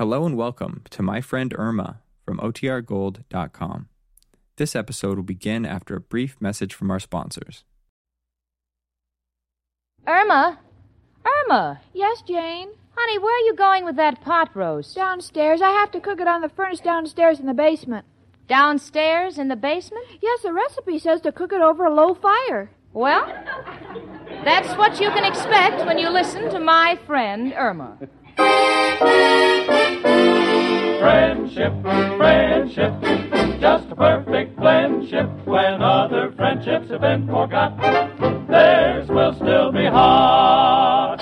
Hello and welcome to My Friend Irma from OTRGold.com. This episode will begin after a brief message from our sponsors. Irma? Irma? Yes, Jane. Honey, where are you going with that pot roast? Downstairs. I have to cook it on the furnace downstairs in the basement. Downstairs in the basement? Yes, the recipe says to cook it over a low fire. Well, that's what you can expect when you listen to my friend Irma. Friendship, friendship, just a perfect friendship. When other friendships have been forgot, theirs will still be hot.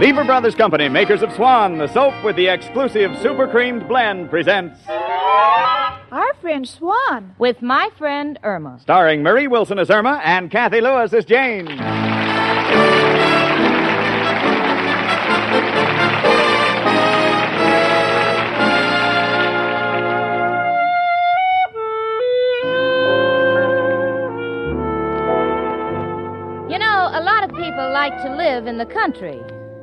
Lever Brothers Company, makers of Swan, the soap with the exclusive super creamed blend, presents Our friend Swan. With my friend Irma. starring Marie Wilson as Irma and Cathy Lewis as Jane. Like to live in the country.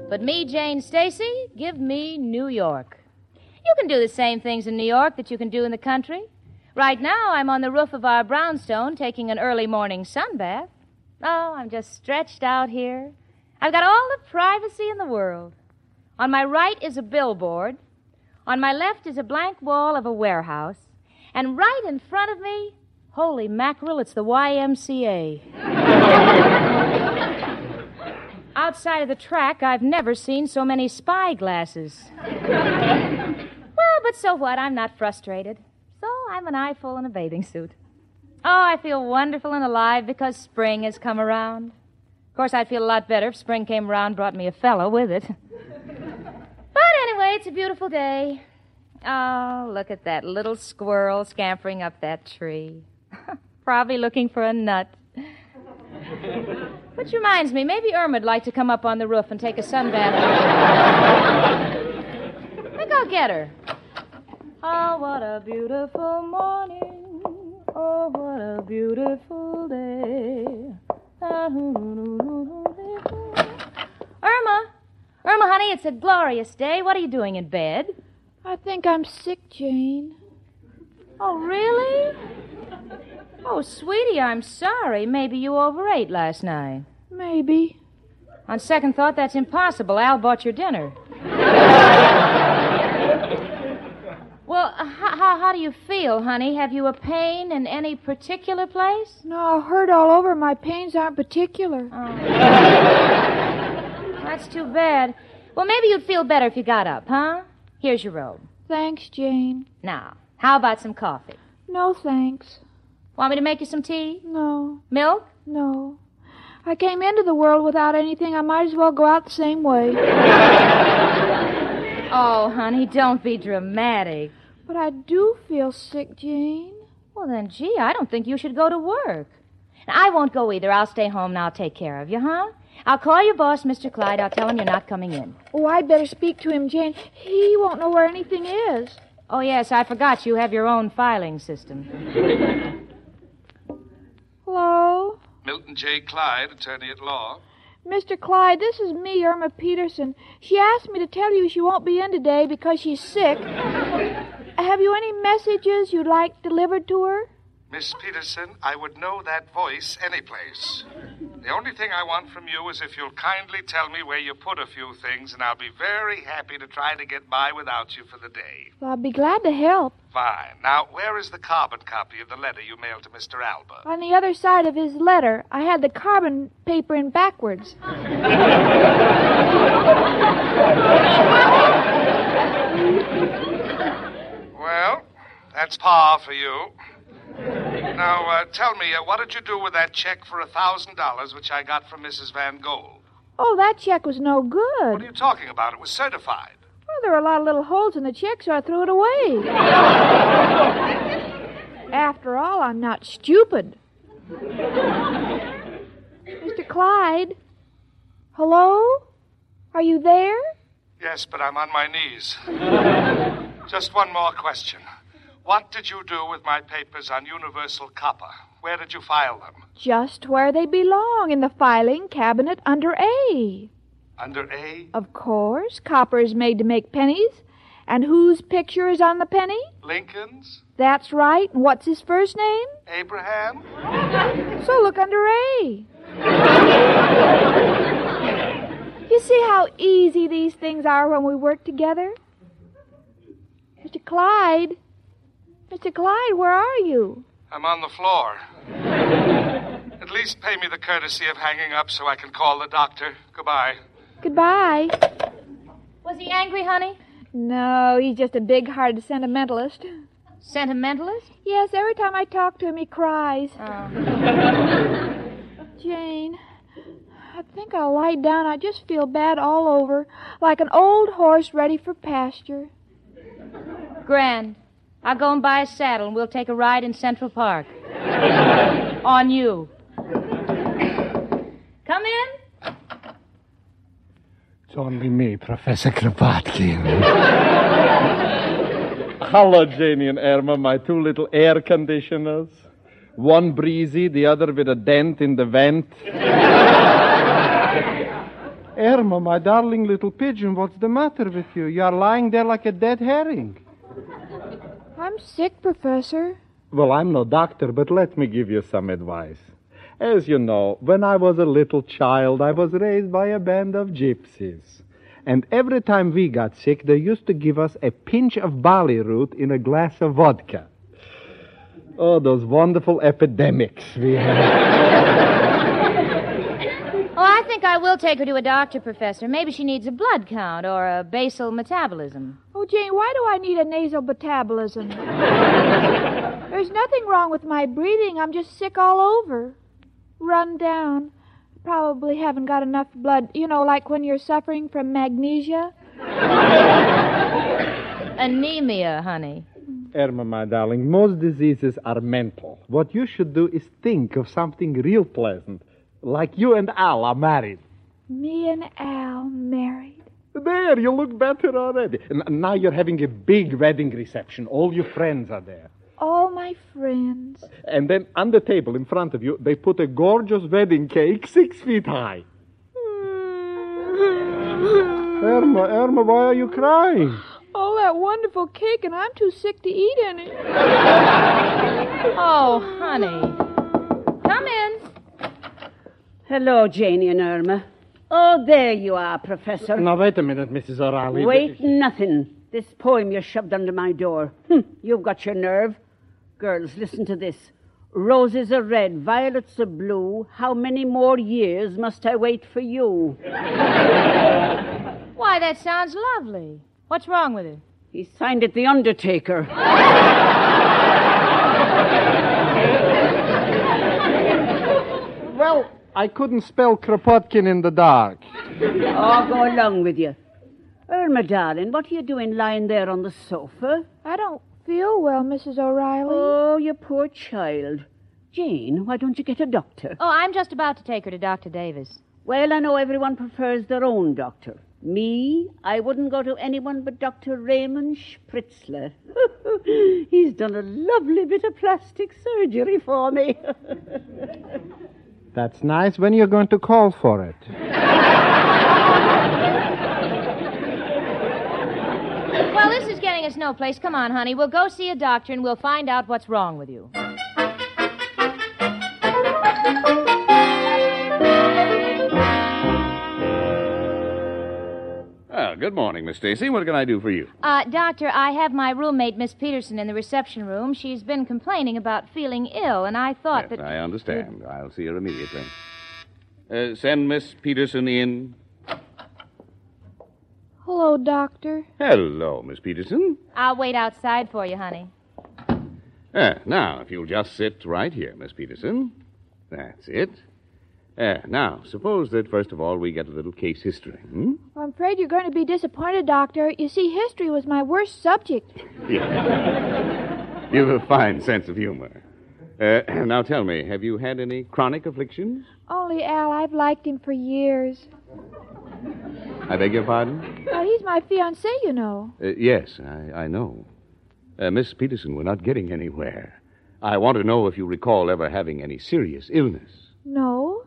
But me, Jane Stacy, give me New York. You can do the same things in New York that you can do in the country. Right now, I'm on the roof of our brownstone taking an early morning sunbath. Oh, I'm just stretched out here. I've got all the privacy in the world. On my right is a billboard. On my left is a blank wall of a warehouse. And right in front of me, holy mackerel, it's the YMCA. Outside of the track, I've never seen so many spy glasses. well, but so what? I'm not frustrated. So I'm an eyeful in a bathing suit. Oh, I feel wonderful and alive because spring has come around. Of course, I'd feel a lot better if spring came around brought me a fellow with it. but anyway, it's a beautiful day. Oh, look at that little squirrel scampering up that tree. Probably looking for a nut. Which reminds me, maybe Irma'd like to come up on the roof and take a sunbath. I think I'll get her. Oh, what a beautiful morning. Oh, what a beautiful day. Irma! Irma, honey, it's a glorious day. What are you doing in bed? I think I'm sick, Jane. Oh, really? Oh, sweetie, I'm sorry. Maybe you overate last night. Maybe. On second thought, that's impossible. Al bought your dinner. well, how, how, how do you feel, honey? Have you a pain in any particular place? No, hurt all over. My pains aren't particular. Oh. That's too bad. Well, maybe you'd feel better if you got up, huh? Here's your robe. Thanks, Jane. Now, how about some coffee? No, thanks. Want me to make you some tea? No, Milk? no. I came into the world without anything. I might as well go out the same way. Oh, honey, don't be dramatic. But I do feel sick, Jane. Well, then, gee, I don't think you should go to work. I won't go either. I'll stay home and I'll take care of you, huh? I'll call your boss, Mr. Clyde. I'll tell him you're not coming in. Oh, I'd better speak to him, Jane. He won't know where anything is. Oh, yes, I forgot you have your own filing system. Hello? Milton J. Clyde, attorney at law. Mr. Clyde, this is me, Irma Peterson. She asked me to tell you she won't be in today because she's sick. Have you any messages you'd like delivered to her? Miss Peterson, I would know that voice anyplace. The only thing I want from you is if you'll kindly tell me where you put a few things, and I'll be very happy to try to get by without you for the day. Well, I'd be glad to help. Fine. Now, where is the carbon copy of the letter you mailed to Mr. Alba? On the other side of his letter, I had the carbon paper in backwards. Well, that's par for you. Now, uh, tell me, uh, what did you do with that check for a $1,000 which I got from Mrs. Van Gold? Oh, that check was no good. What are you talking about? It was certified. Well, there were a lot of little holes in the check, so I threw it away. After all, I'm not stupid. Mr. Clyde? Hello? Are you there? Yes, but I'm on my knees. Just one more question. What did you do with my papers on Universal Copper? Where did you file them? Just where they belong, in the filing cabinet under A. Under A? Of course. Copper is made to make pennies. And whose picture is on the penny? Lincoln's? That's right. And what's his first name? Abraham? So look under A. you see how easy these things are when we work together? Mr. Clyde. Mr. Clyde, where are you? I'm on the floor. At least pay me the courtesy of hanging up so I can call the doctor. Goodbye. Goodbye. Was he angry, honey? No, he's just a big hearted sentimentalist. Sentimentalist? Yes, every time I talk to him, he cries. Oh. Jane, I think I'll lie down. I just feel bad all over, like an old horse ready for pasture. Grand. I'll go and buy a saddle and we'll take a ride in Central Park. On you. Come in. It's only me, Professor Kropotkin. Hello, Janie and Irma, my two little air conditioners. One breezy, the other with a dent in the vent. Irma, my darling little pigeon, what's the matter with you? You're lying there like a dead herring. I'm sick, Professor. Well, I'm no doctor, but let me give you some advice. As you know, when I was a little child, I was raised by a band of gypsies. And every time we got sick, they used to give us a pinch of barley root in a glass of vodka. Oh, those wonderful epidemics we had. I think I will take her to a doctor, Professor. Maybe she needs a blood count or a basal metabolism. Oh, Jane, why do I need a nasal metabolism? There's nothing wrong with my breathing. I'm just sick all over. Run down. Probably haven't got enough blood. You know, like when you're suffering from magnesia. Anemia, honey. Irma, my darling, most diseases are mental. What you should do is think of something real pleasant, like you and Al are married. Me and Al married. There, you look better already. N- now you're having a big wedding reception. All your friends are there. All my friends. And then on the table in front of you, they put a gorgeous wedding cake six feet high. Irma, Irma, why are you crying? All that wonderful cake, and I'm too sick to eat any. Oh, honey. Hello, Janie and Irma. Oh, there you are, Professor. Now, wait a minute, Mrs. O'Reilly. Wait, nothing. This poem you shoved under my door. Hm, you've got your nerve. Girls, listen to this. Roses are red, violets are blue. How many more years must I wait for you? Why, that sounds lovely. What's wrong with it? He signed it The Undertaker. Well, I couldn't spell Kropotkin in the dark. Oh, go along with you. Irma, darling, what are you doing lying there on the sofa? I don't feel well, Mrs. O'Reilly. Oh, you poor child. Jane, why don't you get a doctor? Oh, I'm just about to take her to Dr. Davis. Well, I know everyone prefers their own doctor. Me, I wouldn't go to anyone but Dr. Raymond Spritzler. He's done a lovely bit of plastic surgery for me. That's nice. When you're you going to call for it? Well, this is getting us no place. Come on, honey. We'll go see a doctor and we'll find out what's wrong with you. Good morning, Miss Stacy. What can I do for you? Uh, doctor, I have my roommate, Miss Peterson, in the reception room. She's been complaining about feeling ill, and I thought yes, that. I understand. I'll see her immediately. Uh, send Miss Peterson in. Hello, Doctor. Hello, Miss Peterson. I'll wait outside for you, honey. Ah, now, if you'll just sit right here, Miss Peterson. That's it. Ah, now, suppose that first of all we get a little case history. Hmm? I'm afraid you're going to be disappointed, Doctor. You see, history was my worst subject. Yeah. You've a fine sense of humor. Uh, now tell me, have you had any chronic afflictions? Only Al, I've liked him for years. I beg your pardon? Well, he's my fiancé, you know. Uh, yes, I, I know. Uh, Miss Peterson, we're not getting anywhere. I want to know if you recall ever having any serious illness. No.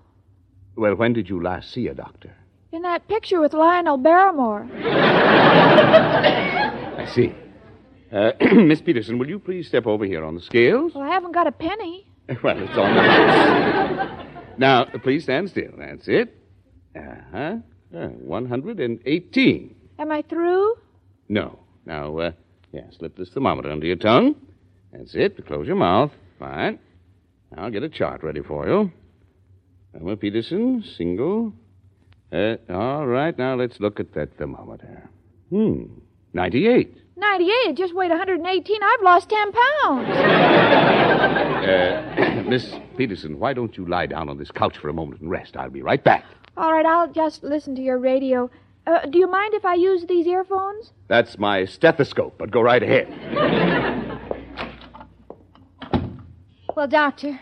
Well, when did you last see a doctor? In that picture with Lionel Barrymore. I see. Uh, Miss Peterson, will you please step over here on the scales? Well, I haven't got a penny. Well, it's on the Now, please stand still. That's it. Uh-huh. Uh, 118. Am I through? No. Now, uh, yeah, slip this thermometer under your tongue. That's it. Close your mouth. Fine. I'll get a chart ready for you. Elmer Peterson, single. Uh, all right, now let's look at that thermometer. Hmm, 98. 98. Just weighed 118. I've lost 10 pounds. Uh, Miss Peterson, why don't you lie down on this couch for a moment and rest? I'll be right back. All right, I'll just listen to your radio. Uh, do you mind if I use these earphones? That's my stethoscope, but go right ahead. Well, Doctor.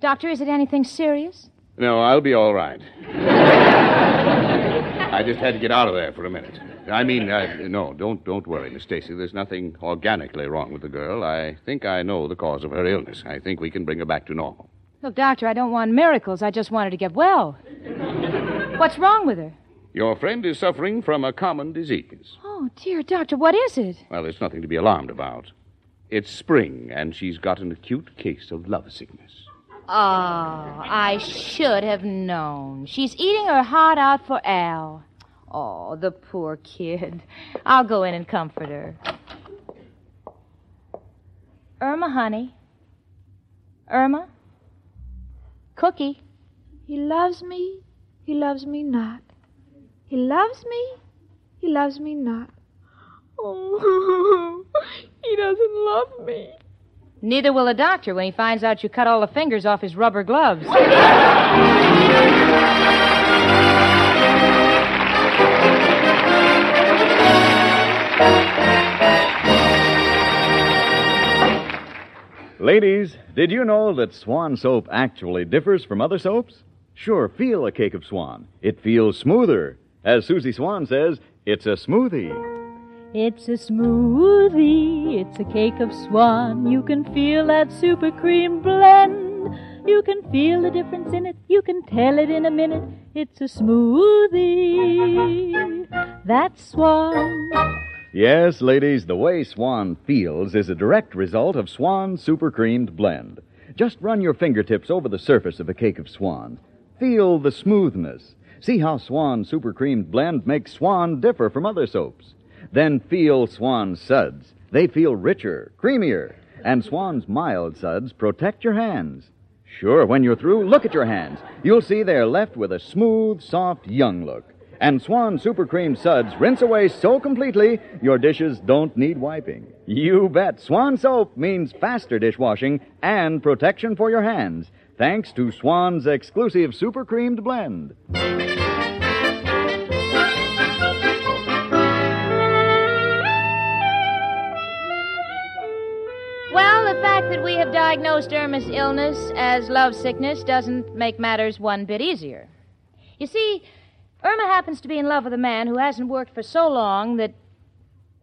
Doctor, is it anything serious? No, I'll be all right. I just had to get out of there for a minute. I mean, uh, no, don't don't worry, Miss Stacy. There's nothing organically wrong with the girl. I think I know the cause of her illness. I think we can bring her back to normal. Look, Doctor, I don't want miracles. I just want her to get well. What's wrong with her? Your friend is suffering from a common disease. Oh, dear, Doctor, what is it? Well, it's nothing to be alarmed about. It's spring, and she's got an acute case of love sickness. Oh, I should have known. She's eating her heart out for Al. Oh, the poor kid. I'll go in and comfort her. Irma, honey. Irma? Cookie. He loves me. He loves me not. He loves me. He loves me not. Oh, he doesn't love me. Neither will a doctor when he finds out you cut all the fingers off his rubber gloves. Ladies, did you know that Swan soap actually differs from other soaps? Sure, feel a cake of Swan. It feels smoother. As Susie Swan says, it's a smoothie. It's a smoothie, it's a cake of swan. You can feel that super cream blend. You can feel the difference in it, you can tell it in a minute. It's a smoothie. That's swan. Yes, ladies, the way Swan feels is a direct result of Swan Super Creamed Blend. Just run your fingertips over the surface of a cake of Swan. Feel the smoothness. See how Swan Super Creamed Blend makes Swan differ from other soaps. Then feel Swan's suds. They feel richer, creamier, and Swan's mild suds protect your hands. Sure, when you're through, look at your hands. You'll see they're left with a smooth, soft, young look. And Swan Super Cream Suds rinse away so completely, your dishes don't need wiping. You bet. Swan soap means faster dishwashing and protection for your hands, thanks to Swan's exclusive Super Creamed Blend. Diagnosed Irma's illness as love sickness doesn't make matters one bit easier. You see, Irma happens to be in love with a man who hasn't worked for so long that.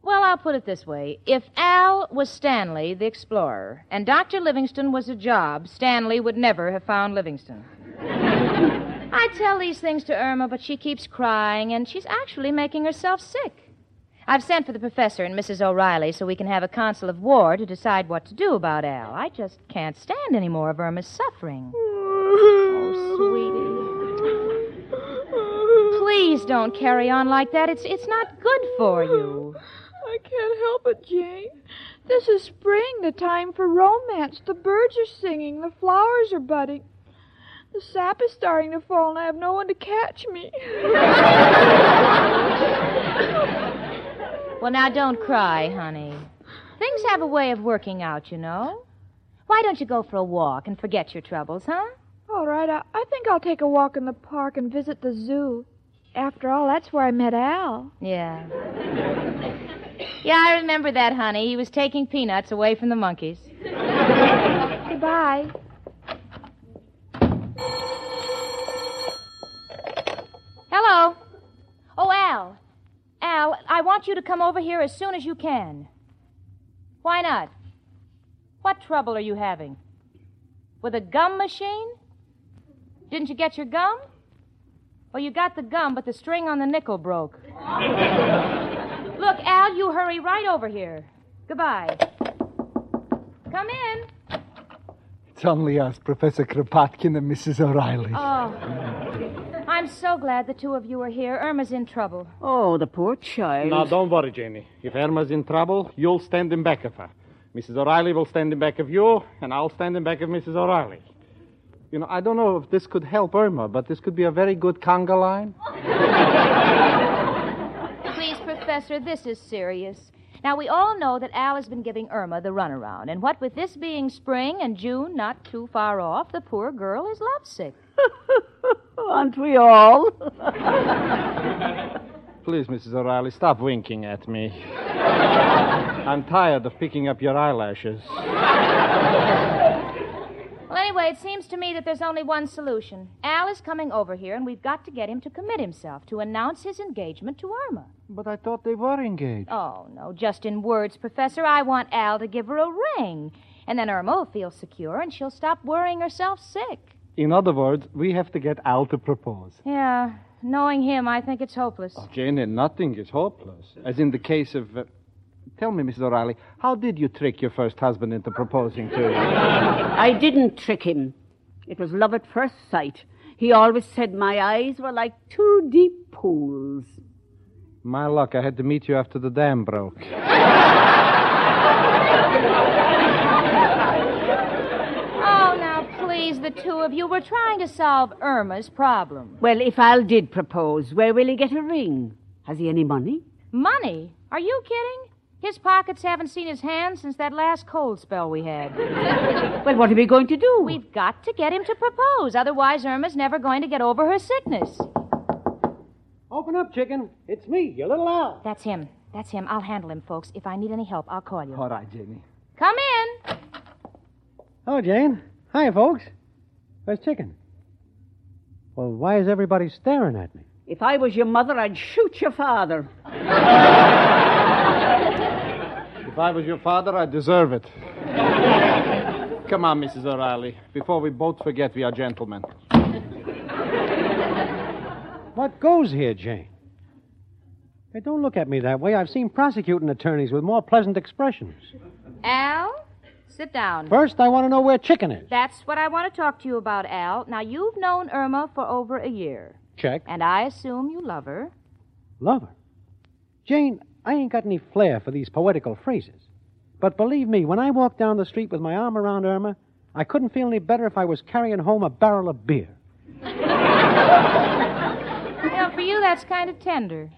Well, I'll put it this way. If Al was Stanley, the explorer, and Dr. Livingston was a job, Stanley would never have found Livingston. I tell these things to Irma, but she keeps crying, and she's actually making herself sick. I've sent for the professor and Mrs. O'Reilly so we can have a council of war to decide what to do about Al. I just can't stand any more of Irma's suffering. Oh, sweetie. Please don't carry on like that. It's it's not good for you. I can't help it, Jane. This is spring, the time for romance. The birds are singing, the flowers are budding. The sap is starting to fall, and I have no one to catch me. Well, now don't cry, honey. Things have a way of working out, you know. Why don't you go for a walk and forget your troubles, huh? All right, I, I think I'll take a walk in the park and visit the zoo. After all, that's where I met Al. Yeah. Yeah, I remember that, honey. He was taking peanuts away from the monkeys. Goodbye. Hello. Oh, Al. Al, I want you to come over here as soon as you can. Why not? What trouble are you having? With a gum machine? Didn't you get your gum? Well, you got the gum, but the string on the nickel broke. Look, Al, you hurry right over here. Goodbye. Come in. It's only us, Professor Kropotkin and Mrs. O'Reilly. Oh. I'm so glad the two of you are here. Irma's in trouble. Oh, the poor child. Now, don't worry, Janie. If Irma's in trouble, you'll stand in back of her. Mrs. O'Reilly will stand in back of you, and I'll stand in back of Mrs. O'Reilly. You know, I don't know if this could help Irma, but this could be a very good conga line. Please, Professor, this is serious. Now, we all know that Al has been giving Irma the runaround, and what with this being spring and June not too far off, the poor girl is lovesick. Aren't we all? Please, Mrs. O'Reilly, stop winking at me. I'm tired of picking up your eyelashes. Well, anyway, it seems to me that there's only one solution. Al is coming over here, and we've got to get him to commit himself, to announce his engagement to Irma. But I thought they were engaged. Oh, no, just in words, Professor. I want Al to give her a ring. And then Irma will feel secure, and she'll stop worrying herself sick. In other words, we have to get Al to propose. Yeah, knowing him, I think it's hopeless. Janie, nothing is hopeless. As in the case of. Uh, tell me, Mrs. O'Reilly, how did you trick your first husband into proposing to you? I didn't trick him. It was love at first sight. He always said my eyes were like two deep pools. My luck, I had to meet you after the dam broke. Oh, now, please, the two of you, we're trying to solve Irma's problem. Well, if Al did propose, where will he get a ring? Has he any money? Money? Are you kidding? His pockets haven't seen his hands since that last cold spell we had. Well, what are we going to do? We've got to get him to propose. Otherwise, Irma's never going to get over her sickness. Open up, chicken. It's me, your little Al. That's him. That's him. I'll handle him, folks. If I need any help, I'll call you. All right, Janie. Come in. Hello, Jane. Hi, folks. Where's chicken? Well, why is everybody staring at me? If I was your mother, I'd shoot your father. If I was your father, I'd deserve it. Come on, Mrs. O'Reilly. Before we both forget we are gentlemen. What goes here, Jane? Hey, don't look at me that way. I've seen prosecuting attorneys with more pleasant expressions. Al, sit down. First, I want to know where chicken is. That's what I want to talk to you about, Al. Now, you've known Irma for over a year, Check. and I assume you love her. Love her. Jane, I ain't got any flair for these poetical phrases. But believe me, when I walk down the street with my arm around Irma, I couldn't feel any better if I was carrying home a barrel of beer. You know, for you, that's kind of tender.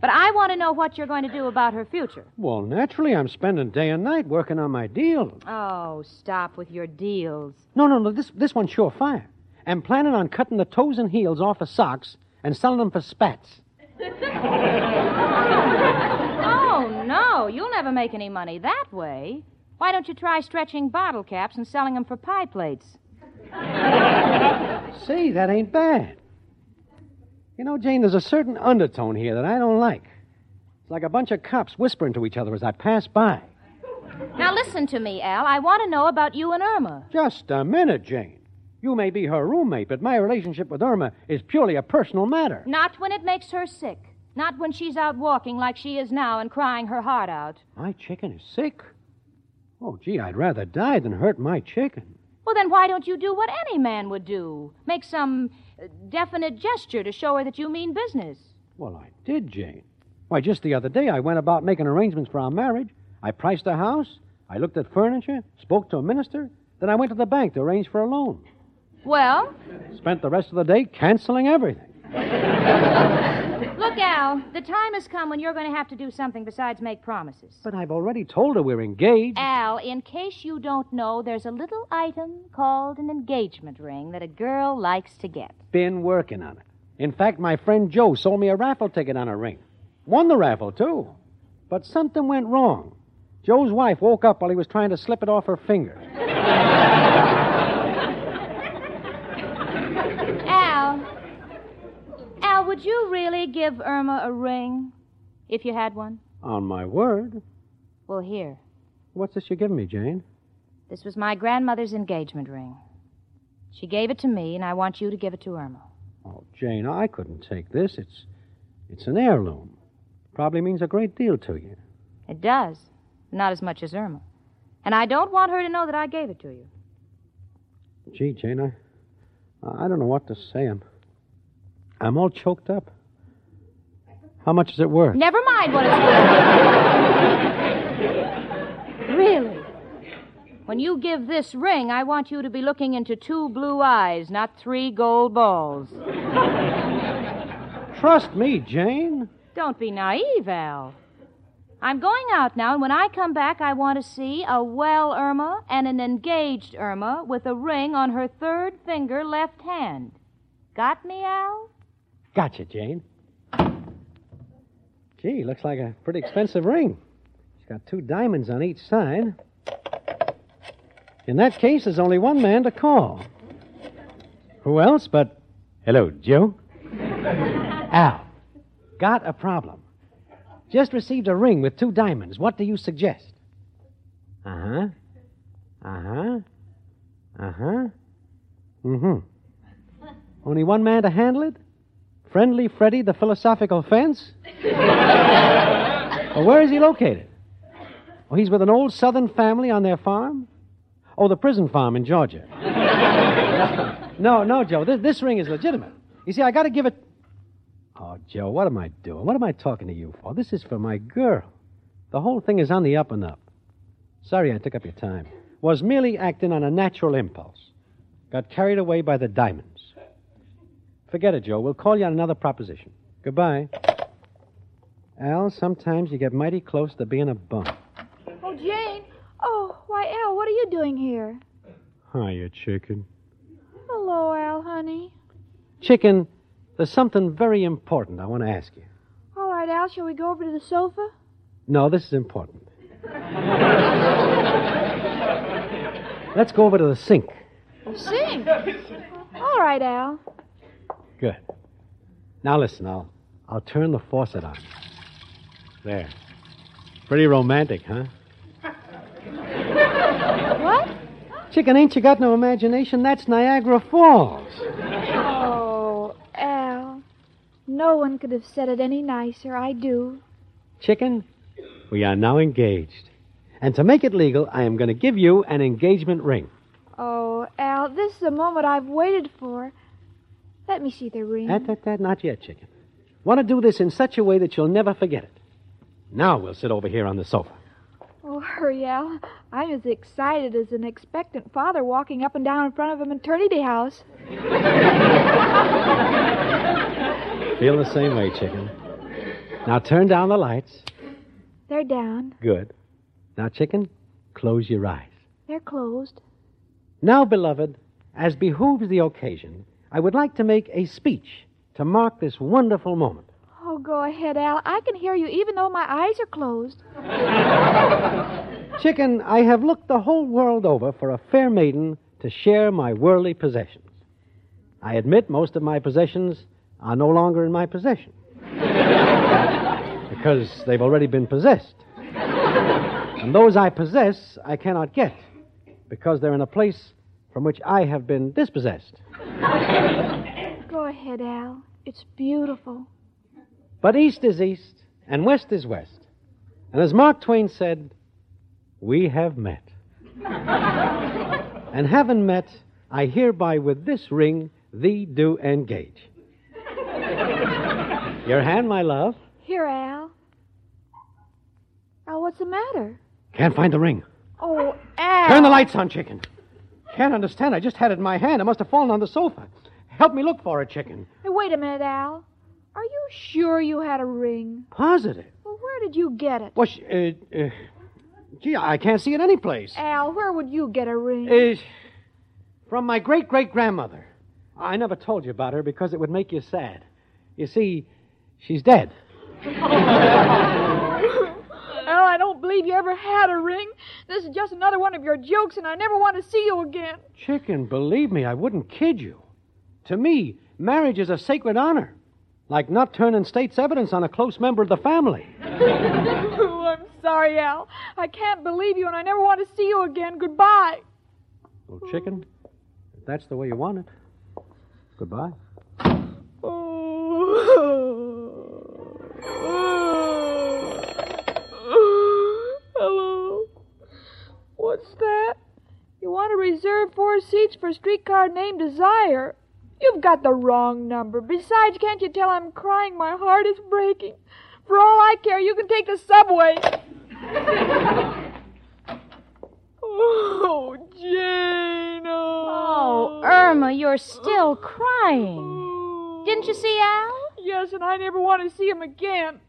But I want to know what you're going to do about her future. Well, naturally, I'm spending day and night working on my deal. Oh, stop with your deals. No, no, no, this, this one's surefire. I'm planning on cutting the toes and heels off of socks and selling them for spats. Oh, no, you'll never make any money that way. Why don't you try stretching bottle caps and selling them for pie plates? See, that ain't bad. You know, Jane, there's a certain undertone here that I don't like. It's like a bunch of cops whispering to each other as I pass by. Now, listen to me, Al. I want to know about you and Irma. Just a minute, Jane. You may be her roommate, but my relationship with Irma is purely a personal matter. Not when it makes her sick. Not when she's out walking like she is now and crying her heart out. My chicken is sick. Oh, gee, I'd rather die than hurt my chicken. Well, then why don't you do what any man would do? Make some definite gesture to show her that you mean business. Well, I did, Jane. Why, just the other day I went about making arrangements for our marriage. I priced a house, I looked at furniture, spoke to a minister, then I went to the bank to arrange for a loan. Well, Spent the rest of the day canceling everything. look, Al, the time has come when you're going to have to do something besides make promises. But I've already told her we're engaged. Al, in case you don't know, there's a little item called an engagement ring that a girl likes to get. Been working on it. In fact, my friend Joe sold me a raffle ticket on a ring. Won the raffle, too. But something went wrong. Joe's wife woke up while he was trying to slip it off her finger. Al, Al, would you really give Irma a ring if you had one? On my word. Well, here. What's this you're giving me, Jane? This was my grandmother's engagement ring. She gave it to me, and I want you to give it to Irma. Oh, Jane, I couldn't take this. It's it's an heirloom. Probably means a great deal to you. It does. Not as much as Irma. And I don't want her to know that I gave it to you. Gee, Jane, I I don't know what to say. I'm I'm all choked up. How much is it worth? Never mind what it's worth. really? When you give this ring, I want you to be looking into two blue eyes, not three gold balls. Trust me, Jane. Don't be naive, Al. I'm going out now, and when I come back, I want to see a well Irma and an engaged Irma with a ring on her third finger left hand. Got me, Al? Gotcha, Jane. Gee, looks like a pretty expensive ring. It's got two diamonds on each side. In that case, there's only one man to call. Who else but. Hello, Joe? Al. Got a problem. Just received a ring with two diamonds. What do you suggest? Uh huh. Uh huh. Uh huh. Mm hmm. Only one man to handle it? Friendly Freddy, the philosophical fence? well, where is he located? Oh, he's with an old southern family on their farm? Oh, the prison farm in Georgia. no, no, Joe. This, this ring is legitimate. You see, I got to give it. Oh, Joe, what am I doing? What am I talking to you for? This is for my girl. The whole thing is on the up and up. Sorry I took up your time. Was merely acting on a natural impulse. Got carried away by the diamonds. Forget it, Joe. We'll call you on another proposition. Goodbye. Al, sometimes you get mighty close to being a bum. Oh, Jane. Oh, why, Al, what are you doing here? Hiya, chicken. Hello, Al, honey. Chicken, there's something very important I want to ask you. All right, Al, shall we go over to the sofa? No, this is important. Let's go over to the sink. Sing. All right, Al. Now listen, I'll I'll turn the faucet on. There. Pretty romantic, huh? What? Chicken, ain't you got no imagination? That's Niagara Falls. Oh, Al. No one could have said it any nicer. I do. Chicken, we are now engaged. And to make it legal, I am going to give you an engagement ring. Oh, Al, this is the moment I've waited for. Let me see the ring. That, that, that, not yet, chicken. Want to do this in such a way that you'll never forget it. Now we'll sit over here on the sofa. Oh, hurry, Al. I'm as excited as an expectant father walking up and down in front of a maternity house. Feel the same way, chicken. Now turn down the lights. They're down. Good. Now, chicken, close your eyes. They're closed. Now, beloved, as behooves the occasion, I would like to make a speech to mark this wonderful moment. Oh, go ahead, Al. I can hear you even though my eyes are closed. Chicken, I have looked the whole world over for a fair maiden to share my worldly possessions. I admit most of my possessions are no longer in my possession because they've already been possessed. And those I possess, I cannot get because they're in a place from which I have been dispossessed. Go ahead, Al. It's beautiful. But east is east, and west is west. And as Mark Twain said, we have met. and having met, I hereby with this ring thee do engage. Your hand, my love. Here, Al. Al, what's the matter? Can't find the ring. Oh, Al. Turn the lights on, chicken. Can't understand. I just had it in my hand. It must have fallen on the sofa. Help me look for it, chicken. Hey, wait a minute, Al. Are you sure you had a ring? Positive. Well, where did you get it? Well, sh- uh, uh, gee, I can't see it anyplace. Al, where would you get a ring? Uh, from my great great grandmother. I never told you about her because it would make you sad. You see, she's dead. Al, I don't believe you ever had a ring. This is just another one of your jokes, and I never want to see you again. Chicken, believe me, I wouldn't kid you. To me, marriage is a sacred honor, like not turning state's evidence on a close member of the family. oh, I'm sorry, Al. I can't believe you, and I never want to see you again. Goodbye. Well, chicken, if that's the way you want it, goodbye. Hello. What's that? You want to reserve four seats for a streetcar named Desire? You've got the wrong number. Besides, can't you tell I'm crying? My heart is breaking. For all I care, you can take the subway. oh, Jane. Oh, Irma, you're still crying. Didn't you see Al? Yes, and I never want to see him again.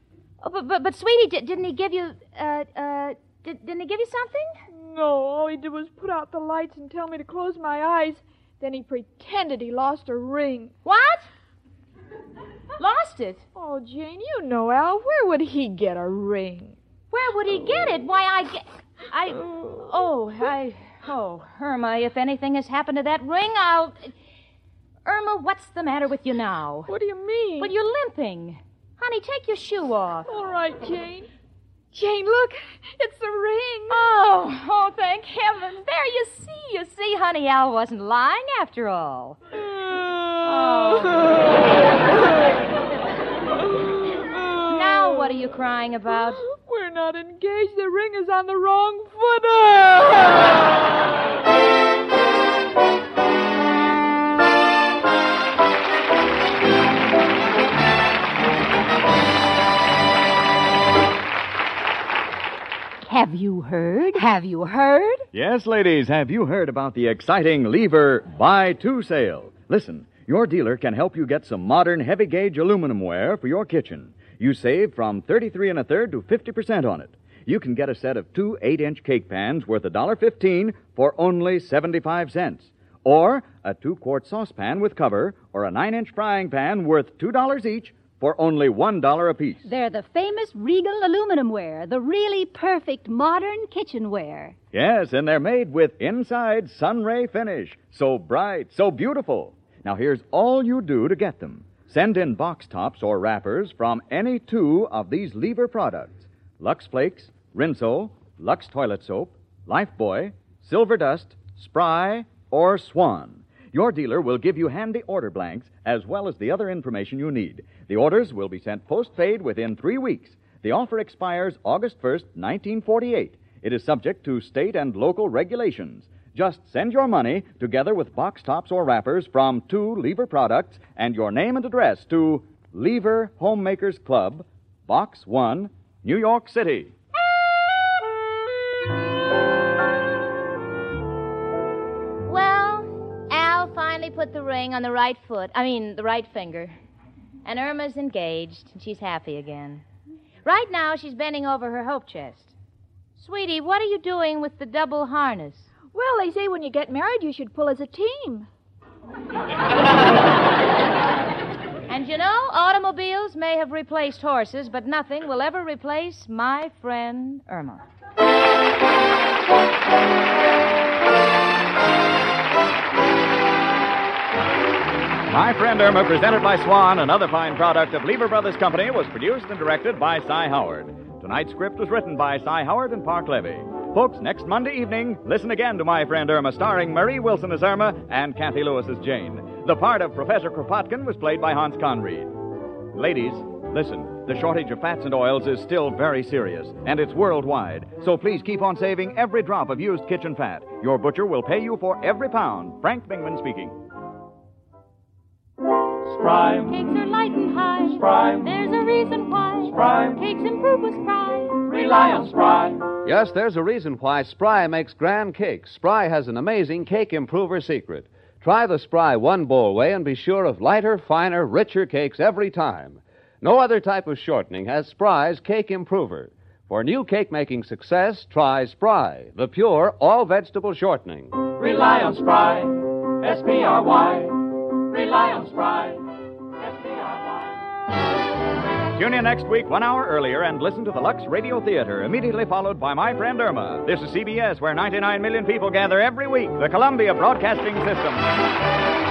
Oh, but, but, but sweetie, di- didn't he give you, uh, uh, did, didn't he give you something? No, all he did was put out the lights and tell me to close my eyes. Then he pretended he lost a ring. What? Lost it? Oh, Jane, you know Al. Where would he get a ring? Where would he get it? Why, I get, I, oh, I, oh, Irma, if anything has happened to that ring, I'll, Irma, what's the matter with you now? What do you mean? Well, you're limping. Honey, take your shoe off. All right, Jane. Jane, look, it's the ring. Oh, oh, thank heavens. There you see, you see, honey, Al wasn't lying after all. Oh. now what are you crying about? We're not engaged. The ring is on the wrong foot. Have you heard? Have you heard? Yes, ladies, have you heard about the exciting Lever Buy Two sale? Listen, your dealer can help you get some modern heavy gauge aluminum ware for your kitchen. You save from 33 and a third to 50% on it. You can get a set of two 8 inch cake pans worth $1.15 for only 75 cents. Or a two quart saucepan with cover or a 9 inch frying pan worth $2 each for only $1 apiece. They're the famous Regal aluminum ware, the really perfect modern kitchenware. Yes, and they're made with inside sunray finish. So bright, so beautiful. Now here's all you do to get them. Send in box tops or wrappers from any two of these lever products Lux Flakes, Rinso, Lux Toilet Soap, Lifebuoy, Silver Dust, Spry, or Swan. Your dealer will give you handy order blanks as well as the other information you need. The orders will be sent postpaid within three weeks. The offer expires August 1st, 1948. It is subject to state and local regulations. Just send your money together with box tops or wrappers from two Lever products and your name and address to Lever Homemakers Club, Box 1, New York City. Ring on the right foot. I mean, the right finger. And Irma's engaged, and she's happy again. Right now, she's bending over her hope chest. Sweetie, what are you doing with the double harness? Well, they say when you get married, you should pull as a team. And you know, automobiles may have replaced horses, but nothing will ever replace my friend Irma. My Friend Irma, presented by Swan, another fine product of Lever Brothers Company, was produced and directed by Cy Howard. Tonight's script was written by Cy Howard and Parke Levy. Folks, next Monday evening, listen again to My Friend Irma, starring Marie Wilson as Irma and Cathy Lewis as Jane. The part of Professor Kropotkin was played by Hans Conried. Ladies, listen. The shortage of fats and oils is still very serious, and it's worldwide. So please keep on saving every drop of used kitchen fat. Your butcher will pay you for every pound. Frank Bingman speaking. Spry. Cakes are light and high. Spry. There's a reason why. Spry. Cakes improve with Spry. Rely on Spry. Yes, there's a reason why Spry makes grand cakes. Spry has an amazing cake improver secret. Try the Spry one bowl way and be sure of lighter, finer, richer cakes every time. No other type of shortening has Spry's cake improver. For new cake making success, try Spry, the pure, all vegetable shortening. Rely on Spry. S P R Y. Rely on Spry. Tune in next week, one hour earlier, and listen to the Lux Radio Theater, immediately followed by My Friend Irma. This is CBS, where 99 million people gather every week, the Columbia Broadcasting System.